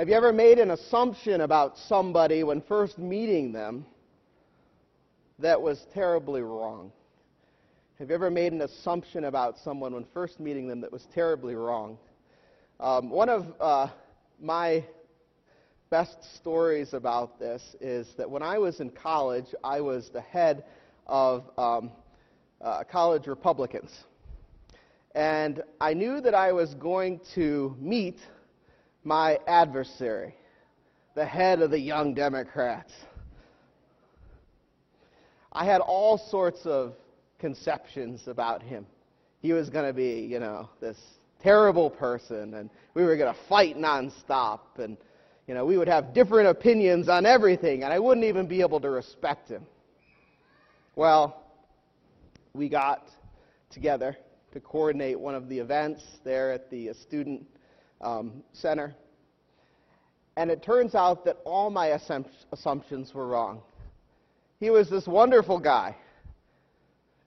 Have you ever made an assumption about somebody when first meeting them that was terribly wrong? Have you ever made an assumption about someone when first meeting them that was terribly wrong? Um, one of uh, my best stories about this is that when I was in college, I was the head of um, uh, college Republicans. And I knew that I was going to meet my adversary, the head of the Young Democrats. I had all sorts of conceptions about him. He was going to be, you know, this terrible person, and we were going to fight nonstop, and, you know, we would have different opinions on everything, and I wouldn't even be able to respect him. Well, we got together to coordinate one of the events there at the student um, center. And it turns out that all my assumptions were wrong. He was this wonderful guy.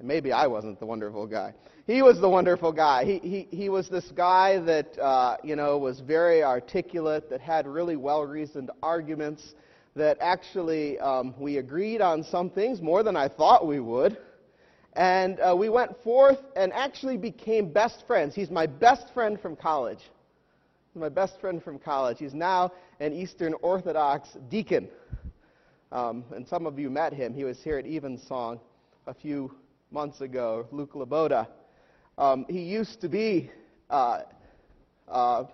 Maybe I wasn't the wonderful guy. He was the wonderful guy. He, he, he was this guy that, uh, you know, was very articulate, that had really well reasoned arguments, that actually um, we agreed on some things more than I thought we would. And uh, we went forth and actually became best friends. He's my best friend from college. My best friend from college. He's now an Eastern Orthodox deacon. Um, and some of you met him. He was here at Evensong a few months ago, Luke Laboda. Um, he used to be uh, uh,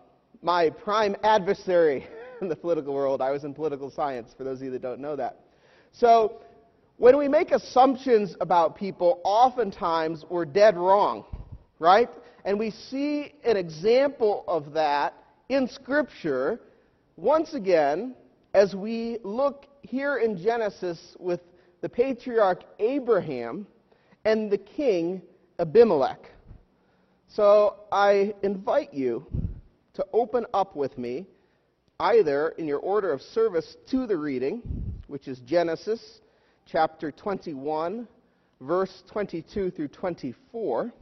my prime adversary in the political world. I was in political science, for those of you that don't know that. So when we make assumptions about people, oftentimes we're dead wrong, right? And we see an example of that in Scripture, once again, as we look here in Genesis with the patriarch Abraham and the king Abimelech. So I invite you to open up with me, either in your order of service to the reading, which is Genesis chapter 21, verse 22 through 24,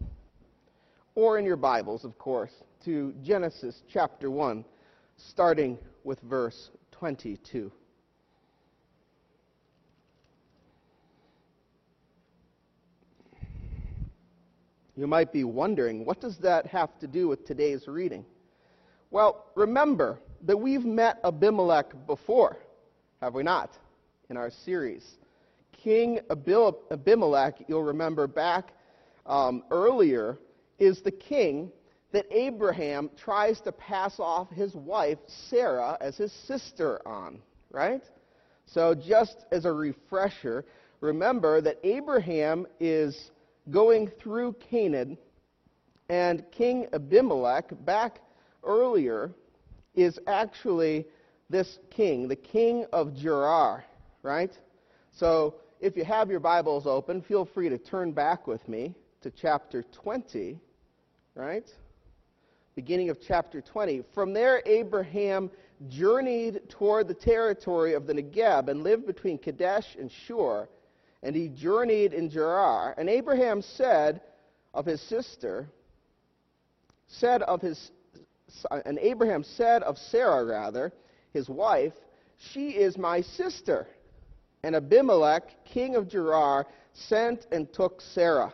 or in your Bibles, of course, to Genesis chapter 1, starting with verse 22. You might be wondering, what does that have to do with today's reading? Well, remember that we've met Abimelech before, have we not, in our series? King Abimelech, you'll remember back um, earlier, is the king that Abraham tries to pass off his wife, Sarah, as his sister on, right? So, just as a refresher, remember that Abraham is going through Canaan, and King Abimelech, back earlier, is actually this king, the king of Gerar, right? So, if you have your Bibles open, feel free to turn back with me to chapter 20, right? Beginning of chapter 20. From there, Abraham journeyed toward the territory of the Negeb and lived between Kadesh and Shur. And he journeyed in Gerar. And Abraham said of his sister, said of his, and Abraham said of Sarah, rather, his wife, She is my sister. And Abimelech, king of Gerar, sent and took Sarah.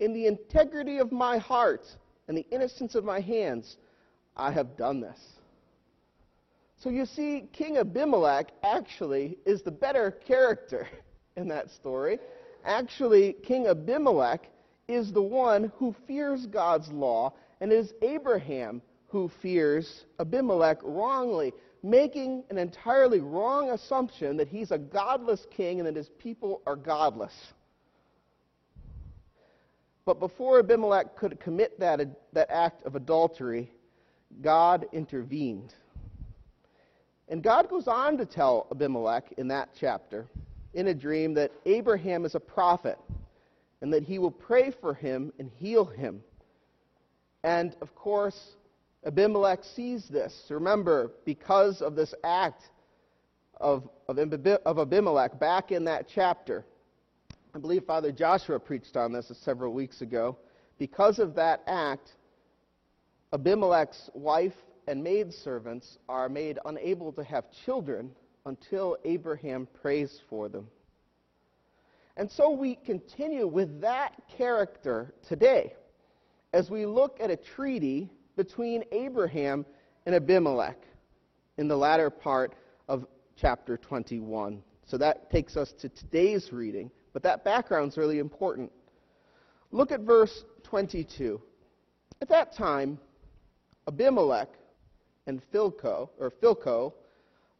In the integrity of my heart and the innocence of my hands, I have done this. So you see, King Abimelech actually is the better character in that story. Actually, King Abimelech is the one who fears God's law, and it is Abraham who fears Abimelech wrongly making an entirely wrong assumption that he's a godless king and that his people are godless. But before Abimelech could commit that, that act of adultery, God intervened. And God goes on to tell Abimelech in that chapter, in a dream, that Abraham is a prophet and that he will pray for him and heal him. And of course, Abimelech sees this. Remember, because of this act of, of, Abimelech back in that chapter, I believe Father Joshua preached on this several weeks ago. Because of that act, Abimelech's wife and maidservants are made unable to have children until Abraham prays for them. And so we continue with that character today as we look at a treaty between Abraham and Abimelech in the latter part of chapter 21. So that takes us to today's reading, but that background is really important. Look at verse 22. At that time, Abimelech and Philco, or Phicol,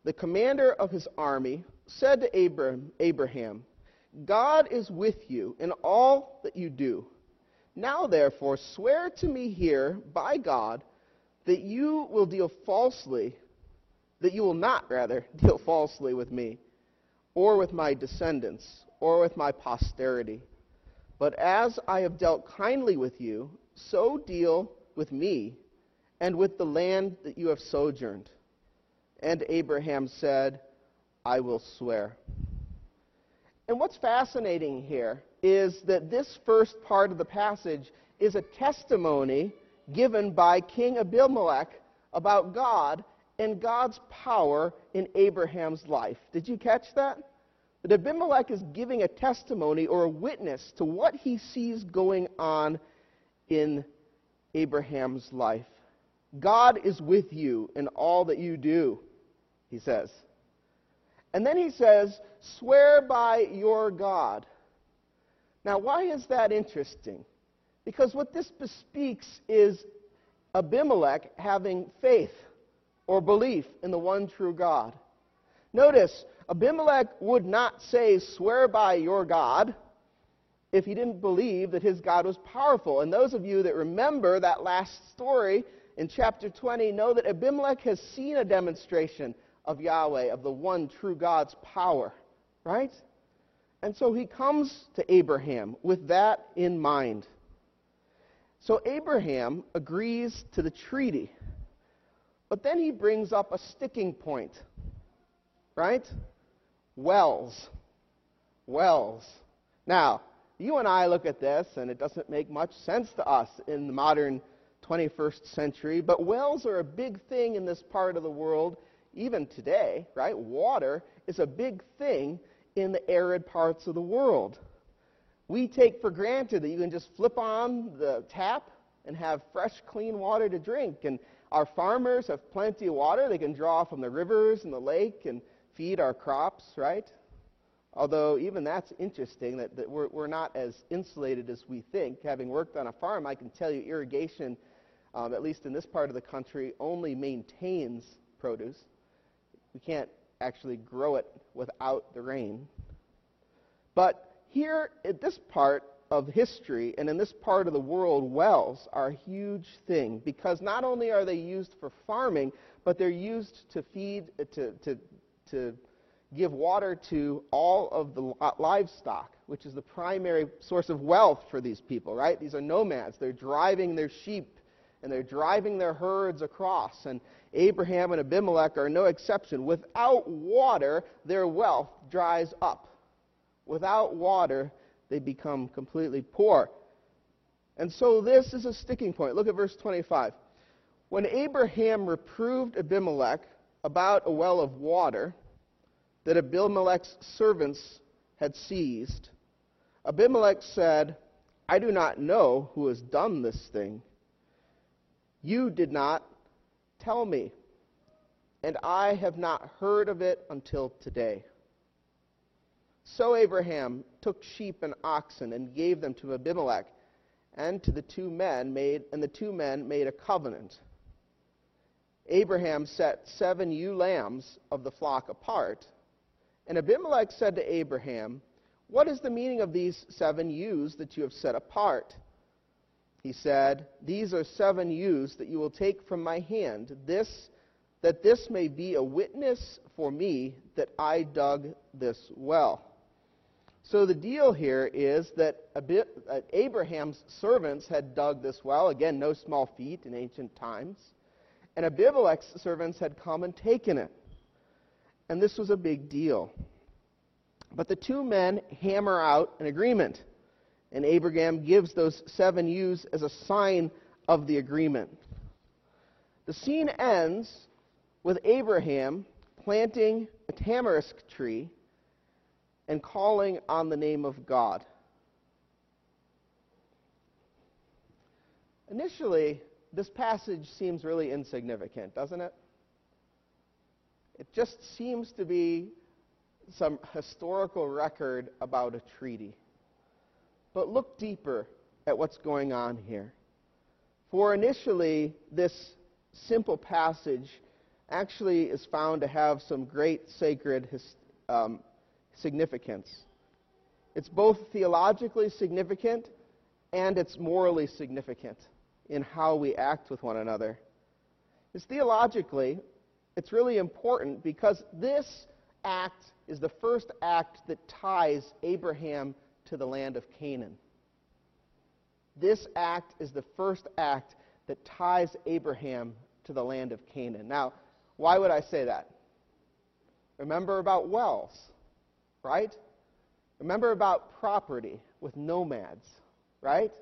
the commander of his army, said to Abraham, Abraham, God is with you in all that you do. Now, therefore, swear to me here by God that you will deal falsely, that you will not, rather, deal falsely with me, or with my descendants, or with my posterity. But as I have dealt kindly with you, so deal with me and with the land that you have sojourned. And Abraham said, I will swear. And what's fascinating here is that this first part of the passage is a testimony given by King Abimelech about God and God's power in Abraham's life. Did you catch that? That Abimelech is giving a testimony or a witness to what he sees going on in Abraham's life. God is with you in all that you do, he says. And then he says, swear by your God. Now, why is that interesting? Because what this bespeaks is Abimelech having faith or belief in the one true God. Notice, Abimelech would not say, swear by your God, if he didn't believe that his God was powerful. And those of you that remember that last story in chapter 20 know that Abimelech has seen a demonstration of Yahweh, of the one true God's power, right? And so he comes to Abraham with that in mind. So Abraham agrees to the treaty. But then he brings up a sticking point, right? Wells. Wells. Now, you and I look at this, and it doesn't make much sense to us in the modern 21st century, but wells are a big thing in this part of the world, even today, right? Water is a big thing in the arid parts of the world. We take for granted that you can just flip on the tap and have fresh, clean water to drink. And our farmers have plenty of water. They can draw from the rivers and the lake and feed our crops, right? Although, even that's interesting that, that we're, we're not as insulated as we think. Having worked on a farm, I can tell you irrigation, um, at least in this part of the country, only maintains produce. We can't actually grow it without the rain. But here, at this part of history and in this part of the world, wells are a huge thing because not only are they used for farming, but they're used to feed, to, to, to give water to all of the livestock, which is the primary source of wealth for these people, right? These are nomads. They're driving their sheep and they're driving their herds across. And Abraham and Abimelech are no exception. Without water, their wealth dries up. Without water, they become completely poor. And so this is a sticking point. Look at verse 25. When Abraham reproved Abimelech about a well of water that Abimelech's servants had seized, Abimelech said, I do not know who has done this thing. You did not tell me, and I have not heard of it until today. So Abraham took sheep and oxen and gave them to Abimelech and to the two men made and the two men made a covenant. Abraham set seven ewe lambs of the flock apart, and Abimelech said to Abraham, What is the meaning of these seven ewes that you have set apart? He said, These are seven ewes that you will take from my hand. This that this may be a witness for me that I dug this well. So the deal here is that Abraham's servants had dug this well. Again, no small feat in ancient times. And Abimelech's servants had come and taken it. And this was a big deal. But the two men hammer out an agreement. And Abraham gives those seven ewes as a sign of the agreement. The scene ends with Abraham planting a tamarisk tree and calling on the name of God. Initially, this passage seems really insignificant, doesn't it? It just seems to be some historical record about a treaty. But look deeper at what's going on here. For initially, this simple passage actually is found to have some great sacred um, significance. It's both theologically significant and it's morally significant in how we act with one another. It's theologically, it's really important because this act is the first act that ties Abraham to the land of Canaan. This act is the first act that ties Abraham to the land of Canaan. Now, why would I say that? Remember about wells right? Remember about property with nomads, right?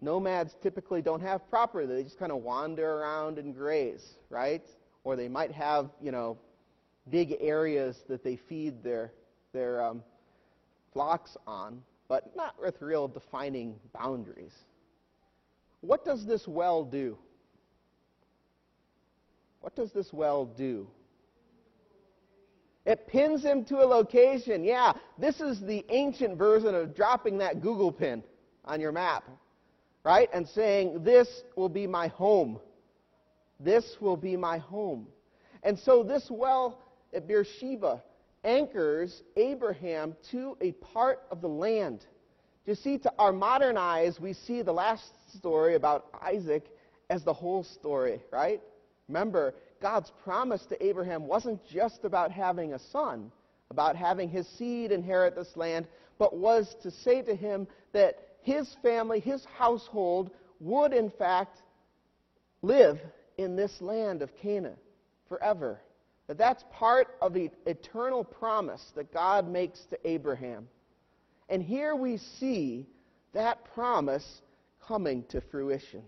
Nomads typically don't have property. They just kind of wander around and graze, right? Or they might have, you know, big areas that they feed their, their um, flocks on, but not with real defining boundaries. What does this well do? What does this well do? It pins him to a location. Yeah, this is the ancient version of dropping that Google pin on your map, right? And saying, This will be my home. This will be my home. And so this well at Beersheba anchors Abraham to a part of the land. You see, to our modern eyes, we see the last story about Isaac as the whole story, right? Remember, God's promise to Abraham wasn't just about having a son, about having his seed inherit this land, but was to say to him that his family, his household, would in fact live in this land of Canaan forever. That that's part of the eternal promise that God makes to Abraham. And here we see that promise coming to fruition.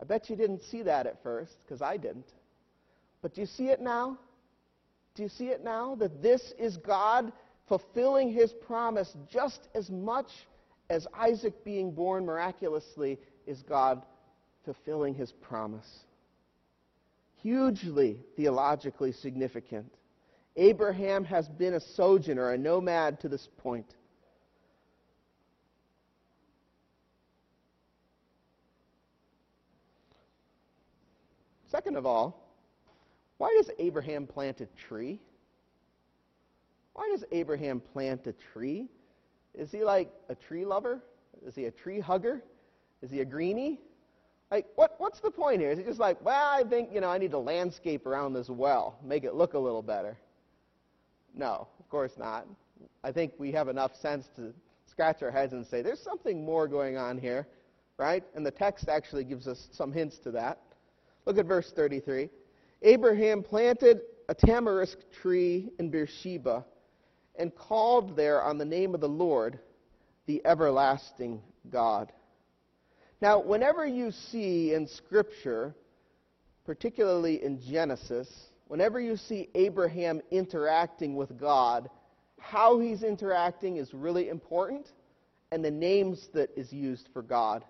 I bet you didn't see that at first, because I didn't. But do you see it now? Do you see it now? That this is God fulfilling his promise just as much as Isaac being born miraculously is God fulfilling his promise. Hugely theologically significant. Abraham has been a sojourner, a nomad to this point. Second of all, why does Abraham plant a tree? Why does Abraham plant a tree? Is he like a tree lover? Is he a tree hugger? Is he a greenie? Like, what, what's the point here? Is he just like, well, I think, you know, I need to landscape around this well, make it look a little better? No, of course not. I think we have enough sense to scratch our heads and say, there's something more going on here, right? And the text actually gives us some hints to that. Look at verse 33. Abraham planted a tamarisk tree in Beersheba and called there on the name of the Lord, the everlasting God. Now, whenever you see in Scripture, particularly in Genesis, whenever you see Abraham interacting with God, how he's interacting is really important, and the names that is used for God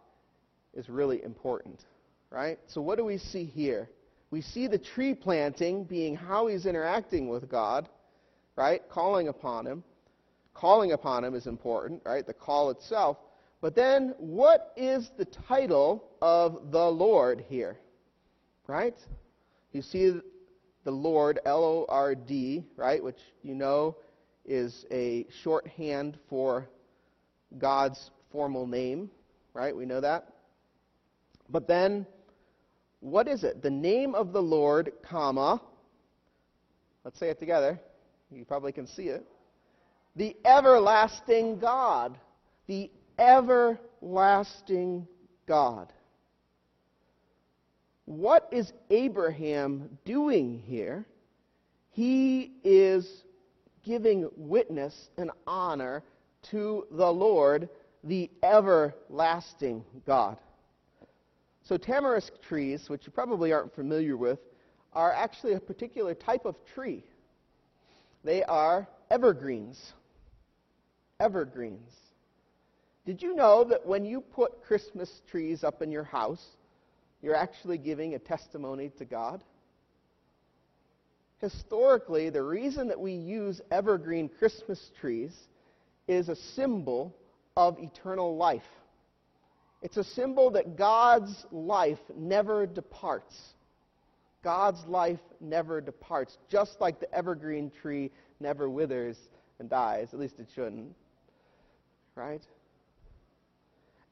is really important, right? So what do we see here? we see the tree planting being how he's interacting with God, right? Calling upon him. Calling upon him is important, right? The call itself. But then, what is the title of the Lord here? Right? You see the Lord, L O R D, right? Which you know is a shorthand for God's formal name, right? We know that. But then, What is it? The name of the Lord, comma. Let's say it together. You probably can see it. The everlasting God. The everlasting God. What is Abraham doing here? He is giving witness and honor to the Lord, the everlasting God. So, tamarisk trees, which you probably aren't familiar with, are actually a particular type of tree. They are evergreens. Evergreens. Did you know that when you put Christmas trees up in your house, you're actually giving a testimony to God? Historically, the reason that we use evergreen Christmas trees is a symbol of eternal life. It's a symbol that God's life never departs. God's life never departs, just like the evergreen tree never withers and dies. At least it shouldn't. Right?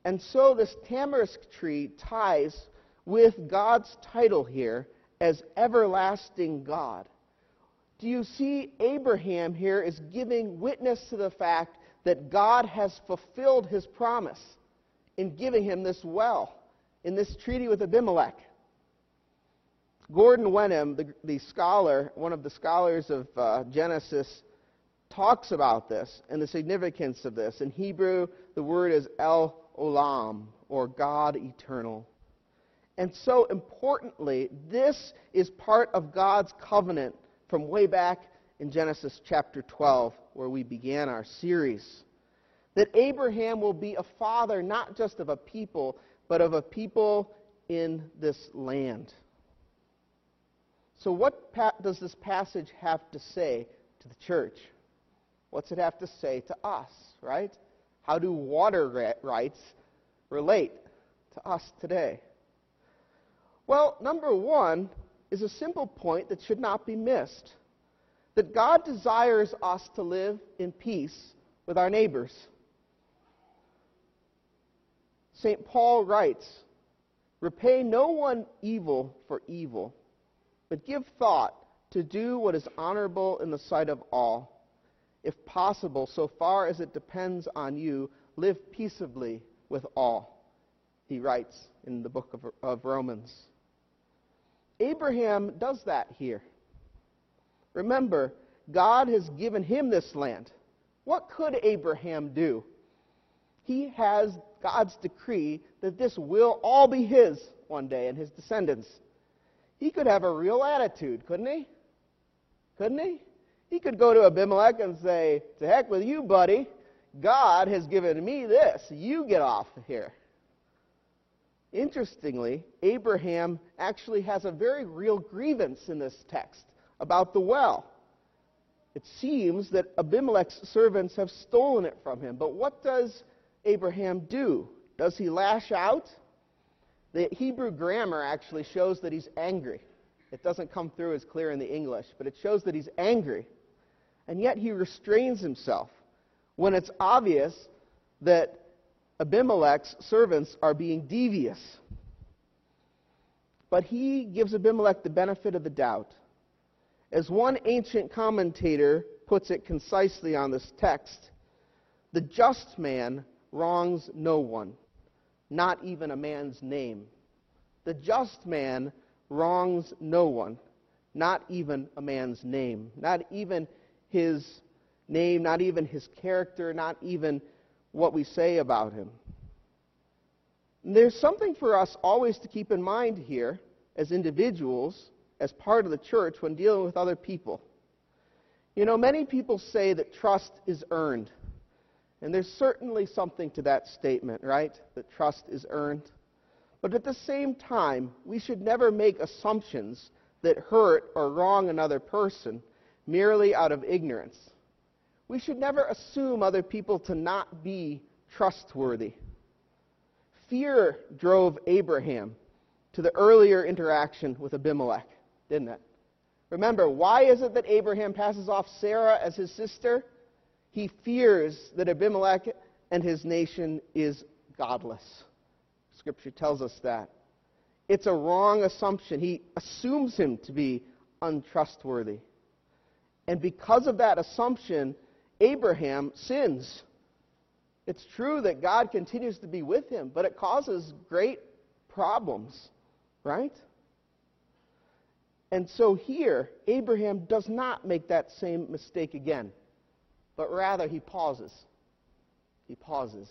And so this tamarisk tree ties with God's title here as everlasting God. Do you see Abraham here is giving witness to the fact that God has fulfilled his promise in giving him this well in this treaty with Abimelech? Gordon Wenham, the, the scholar, one of the scholars of uh, Genesis, talks about this and the significance of this. In Hebrew, the word is El Olam, or God eternal. And so importantly, this is part of God's covenant from way back in Genesis chapter 12, where we began our series. That Abraham will be a father not just of a people, but of a people in this land. So, what does this passage have to say to the church? What's it have to say to us, right? How do water rights relate to us today? Well, number one, is a simple point that should not be missed that God desires us to live in peace with our neighbors. St. Paul writes, Repay no one evil for evil, but give thought to do what is honorable in the sight of all. If possible, so far as it depends on you, live peaceably with all. He writes in the book of, of Romans. Abraham does that here. Remember, God has given him this land. What could Abraham do? He has God's decree that this will all be his one day and his descendants. He could have a real attitude, couldn't he? Couldn't he? He could go to Abimelech and say, To heck with you, buddy. God has given me this. You get off here. Interestingly, Abraham actually has a very real grievance in this text about the well. It seems that Abimelech's servants have stolen it from him. But what does Abraham do? Does he lash out? The Hebrew grammar actually shows that he's angry. It doesn't come through as clear in the English, but it shows that he's angry. And yet he restrains himself when it's obvious that Abimelech's servants are being devious. But he gives Abimelech the benefit of the doubt. As one ancient commentator puts it concisely on this text, the just man wrongs no one, not even a man's name. The just man wrongs no one, not even a man's name, not even his name, not even his character, not even what we say about him. And there's something for us always to keep in mind here as individuals, as part of the church, when dealing with other people. You know, many people say that trust is earned. And there's certainly something to that statement, right? That trust is earned. But at the same time, we should never make assumptions that hurt or wrong another person merely out of ignorance. We should never assume other people to not be trustworthy. Fear drove Abraham to the earlier interaction with Abimelech, didn't it? Remember, why is it that Abraham passes off Sarah as his sister? He fears that Abimelech and his nation is godless. Scripture tells us that. It's a wrong assumption. He assumes him to be untrustworthy. And because of that assumption, Abraham sins. It's true that God continues to be with him, but it causes great problems, right? And so here, Abraham does not make that same mistake again, but rather he pauses. He pauses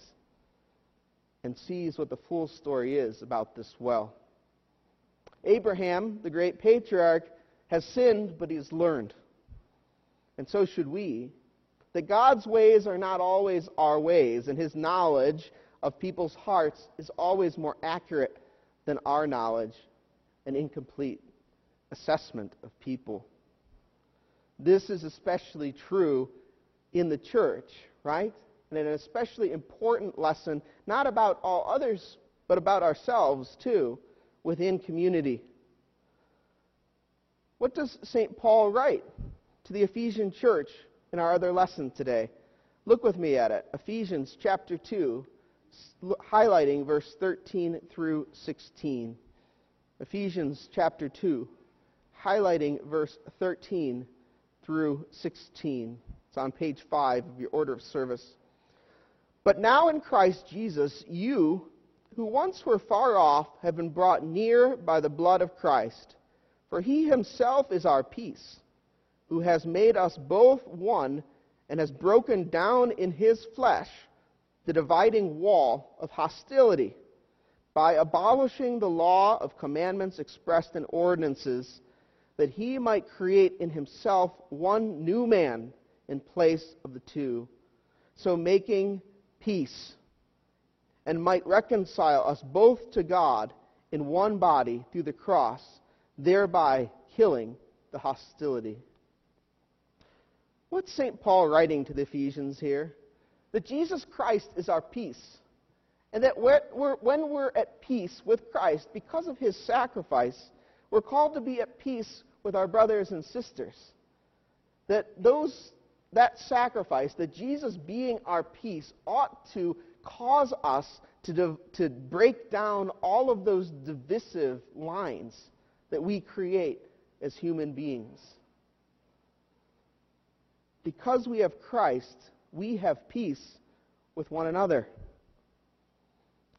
and sees what the full story is about this well. Abraham, the great patriarch, has sinned, but he's learned. And so should we. That God's ways are not always our ways, and his knowledge of people's hearts is always more accurate than our knowledge and incomplete assessment of people. This is especially true in the church, right? And an especially important lesson, not about all others, but about ourselves too, within community. What does St. Paul write to the Ephesian church in our other lesson today? Look with me at it. Ephesians chapter 2, highlighting verse 13 through 16. Ephesians chapter 2, highlighting verse 13 through 16. It's on page 5 of your order of service. But now in Christ Jesus, you, who once were far off, have been brought near by the blood of Christ. For he himself is our peace, who has made us both one and has broken down in his flesh the dividing wall of hostility by abolishing the law of commandments expressed in ordinances, that he might create in himself one new man in place of the two, so making peace, and might reconcile us both to God in one body through the cross thereby killing the hostility. What's St. Paul writing to the Ephesians here? That Jesus Christ is our peace. And that when we're at peace with Christ, because of his sacrifice, we're called to be at peace with our brothers and sisters. That those, that sacrifice, that Jesus being our peace, ought to cause us to, to break down all of those divisive lines that we create as human beings. Because we have Christ, we have peace with one another.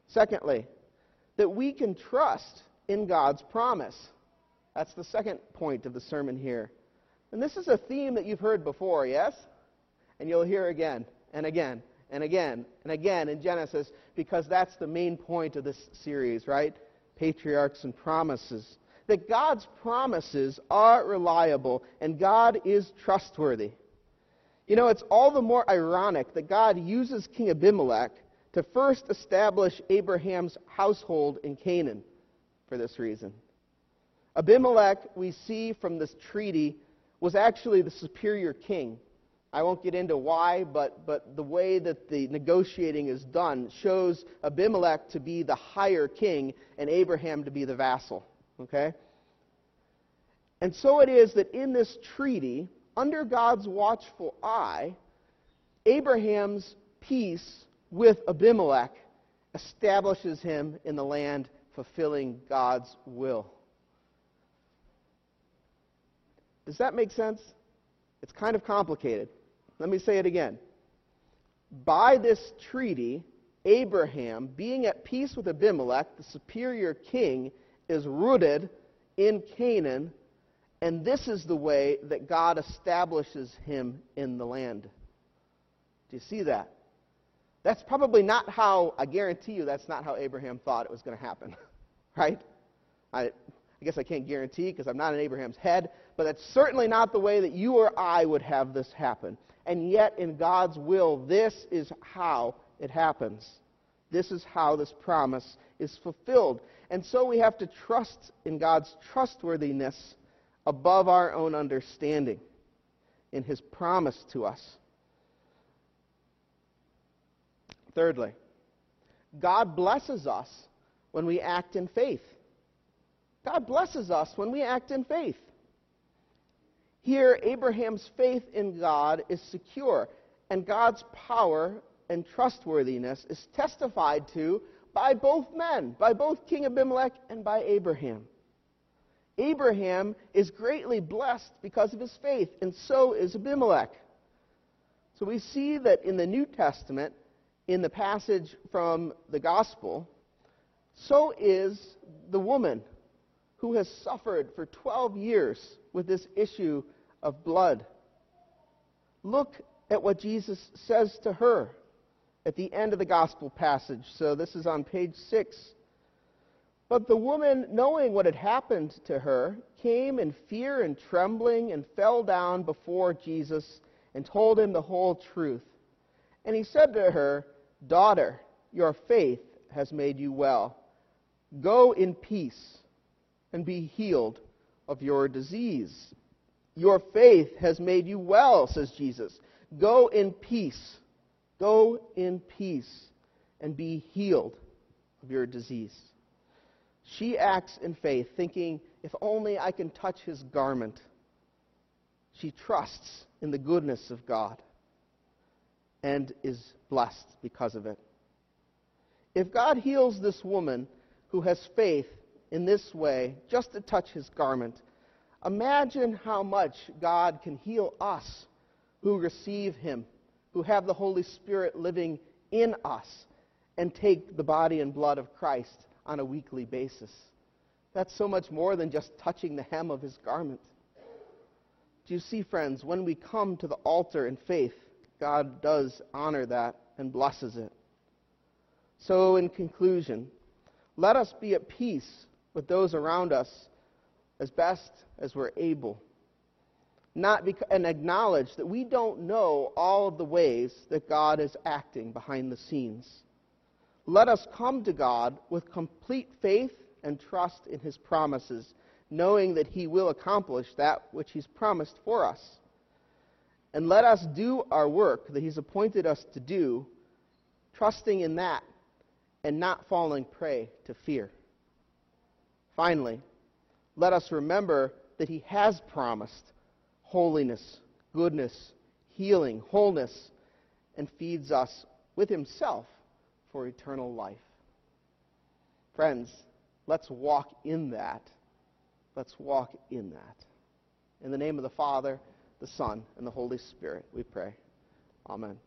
Secondly, that we can trust in God's promise. That's the second point of the sermon here. And this is a theme that you've heard before, yes? And you'll hear again and again and again and again in Genesis because that's the main point of this series, right? Patriarchs and promises that God's promises are reliable and God is trustworthy. You know, it's all the more ironic that God uses King Abimelech to first establish Abraham's household in Canaan for this reason. Abimelech, we see from this treaty, was actually the superior king. I won't get into why, but, but the way that the negotiating is done shows Abimelech to be the higher king and Abraham to be the vassal. Okay? And so it is that in this treaty, under God's watchful eye, Abraham's peace with Abimelech establishes him in the land fulfilling God's will. Does that make sense? It's kind of complicated. Let me say it again. By this treaty, Abraham, being at peace with Abimelech, the superior king, is rooted in Canaan, and this is the way that God establishes him in the land. Do you see that? That's probably not how, I guarantee you, that's not how Abraham thought it was going to happen. right? I, I guess I can't guarantee because I'm not in Abraham's head, but that's certainly not the way that you or I would have this happen. And yet, in God's will, this is how it happens. This is how this promise is fulfilled. And so we have to trust in God's trustworthiness above our own understanding in his promise to us. Thirdly, God blesses us when we act in faith. God blesses us when we act in faith. Here, Abraham's faith in God is secure, and God's power and trustworthiness is testified to by both men, by both King Abimelech and by Abraham. Abraham is greatly blessed because of his faith, and so is Abimelech. So we see that in the New Testament, in the passage from the Gospel, so is the woman who has suffered for 12 years with this issue of blood. Look at what Jesus says to her at the end of the Gospel passage. So this is on page 6. But the woman, knowing what had happened to her, came in fear and trembling and fell down before Jesus and told him the whole truth. And he said to her, Daughter, your faith has made you well. Go in peace and be healed of your disease. Your faith has made you well, says Jesus. Go in peace. Go in peace and be healed of your disease. She acts in faith, thinking, if only I can touch his garment. She trusts in the goodness of God and is blessed because of it. If God heals this woman who has faith in this way, just to touch his garment, imagine how much God can heal us who receive him, who have the Holy Spirit living in us, and take the body and blood of Christ on a weekly basis. That's so much more than just touching the hem of his garment. Do you see, friends, when we come to the altar in faith, God does honor that and blesses it. So, in conclusion, let us be at peace with those around us as best as we're able. Not bec- and acknowledge that we don't know all of the ways that God is acting behind the scenes. Let us come to God with complete faith and trust in His promises, knowing that He will accomplish that which He's promised for us. And let us do our work that He's appointed us to do, trusting in that and not falling prey to fear. Finally, let us remember that He has promised holiness, goodness, healing, wholeness, and feeds us with Himself for eternal life. Friends, let's walk in that. Let's walk in that. In the name of the Father, the Son, and the Holy Spirit, we pray. Amen.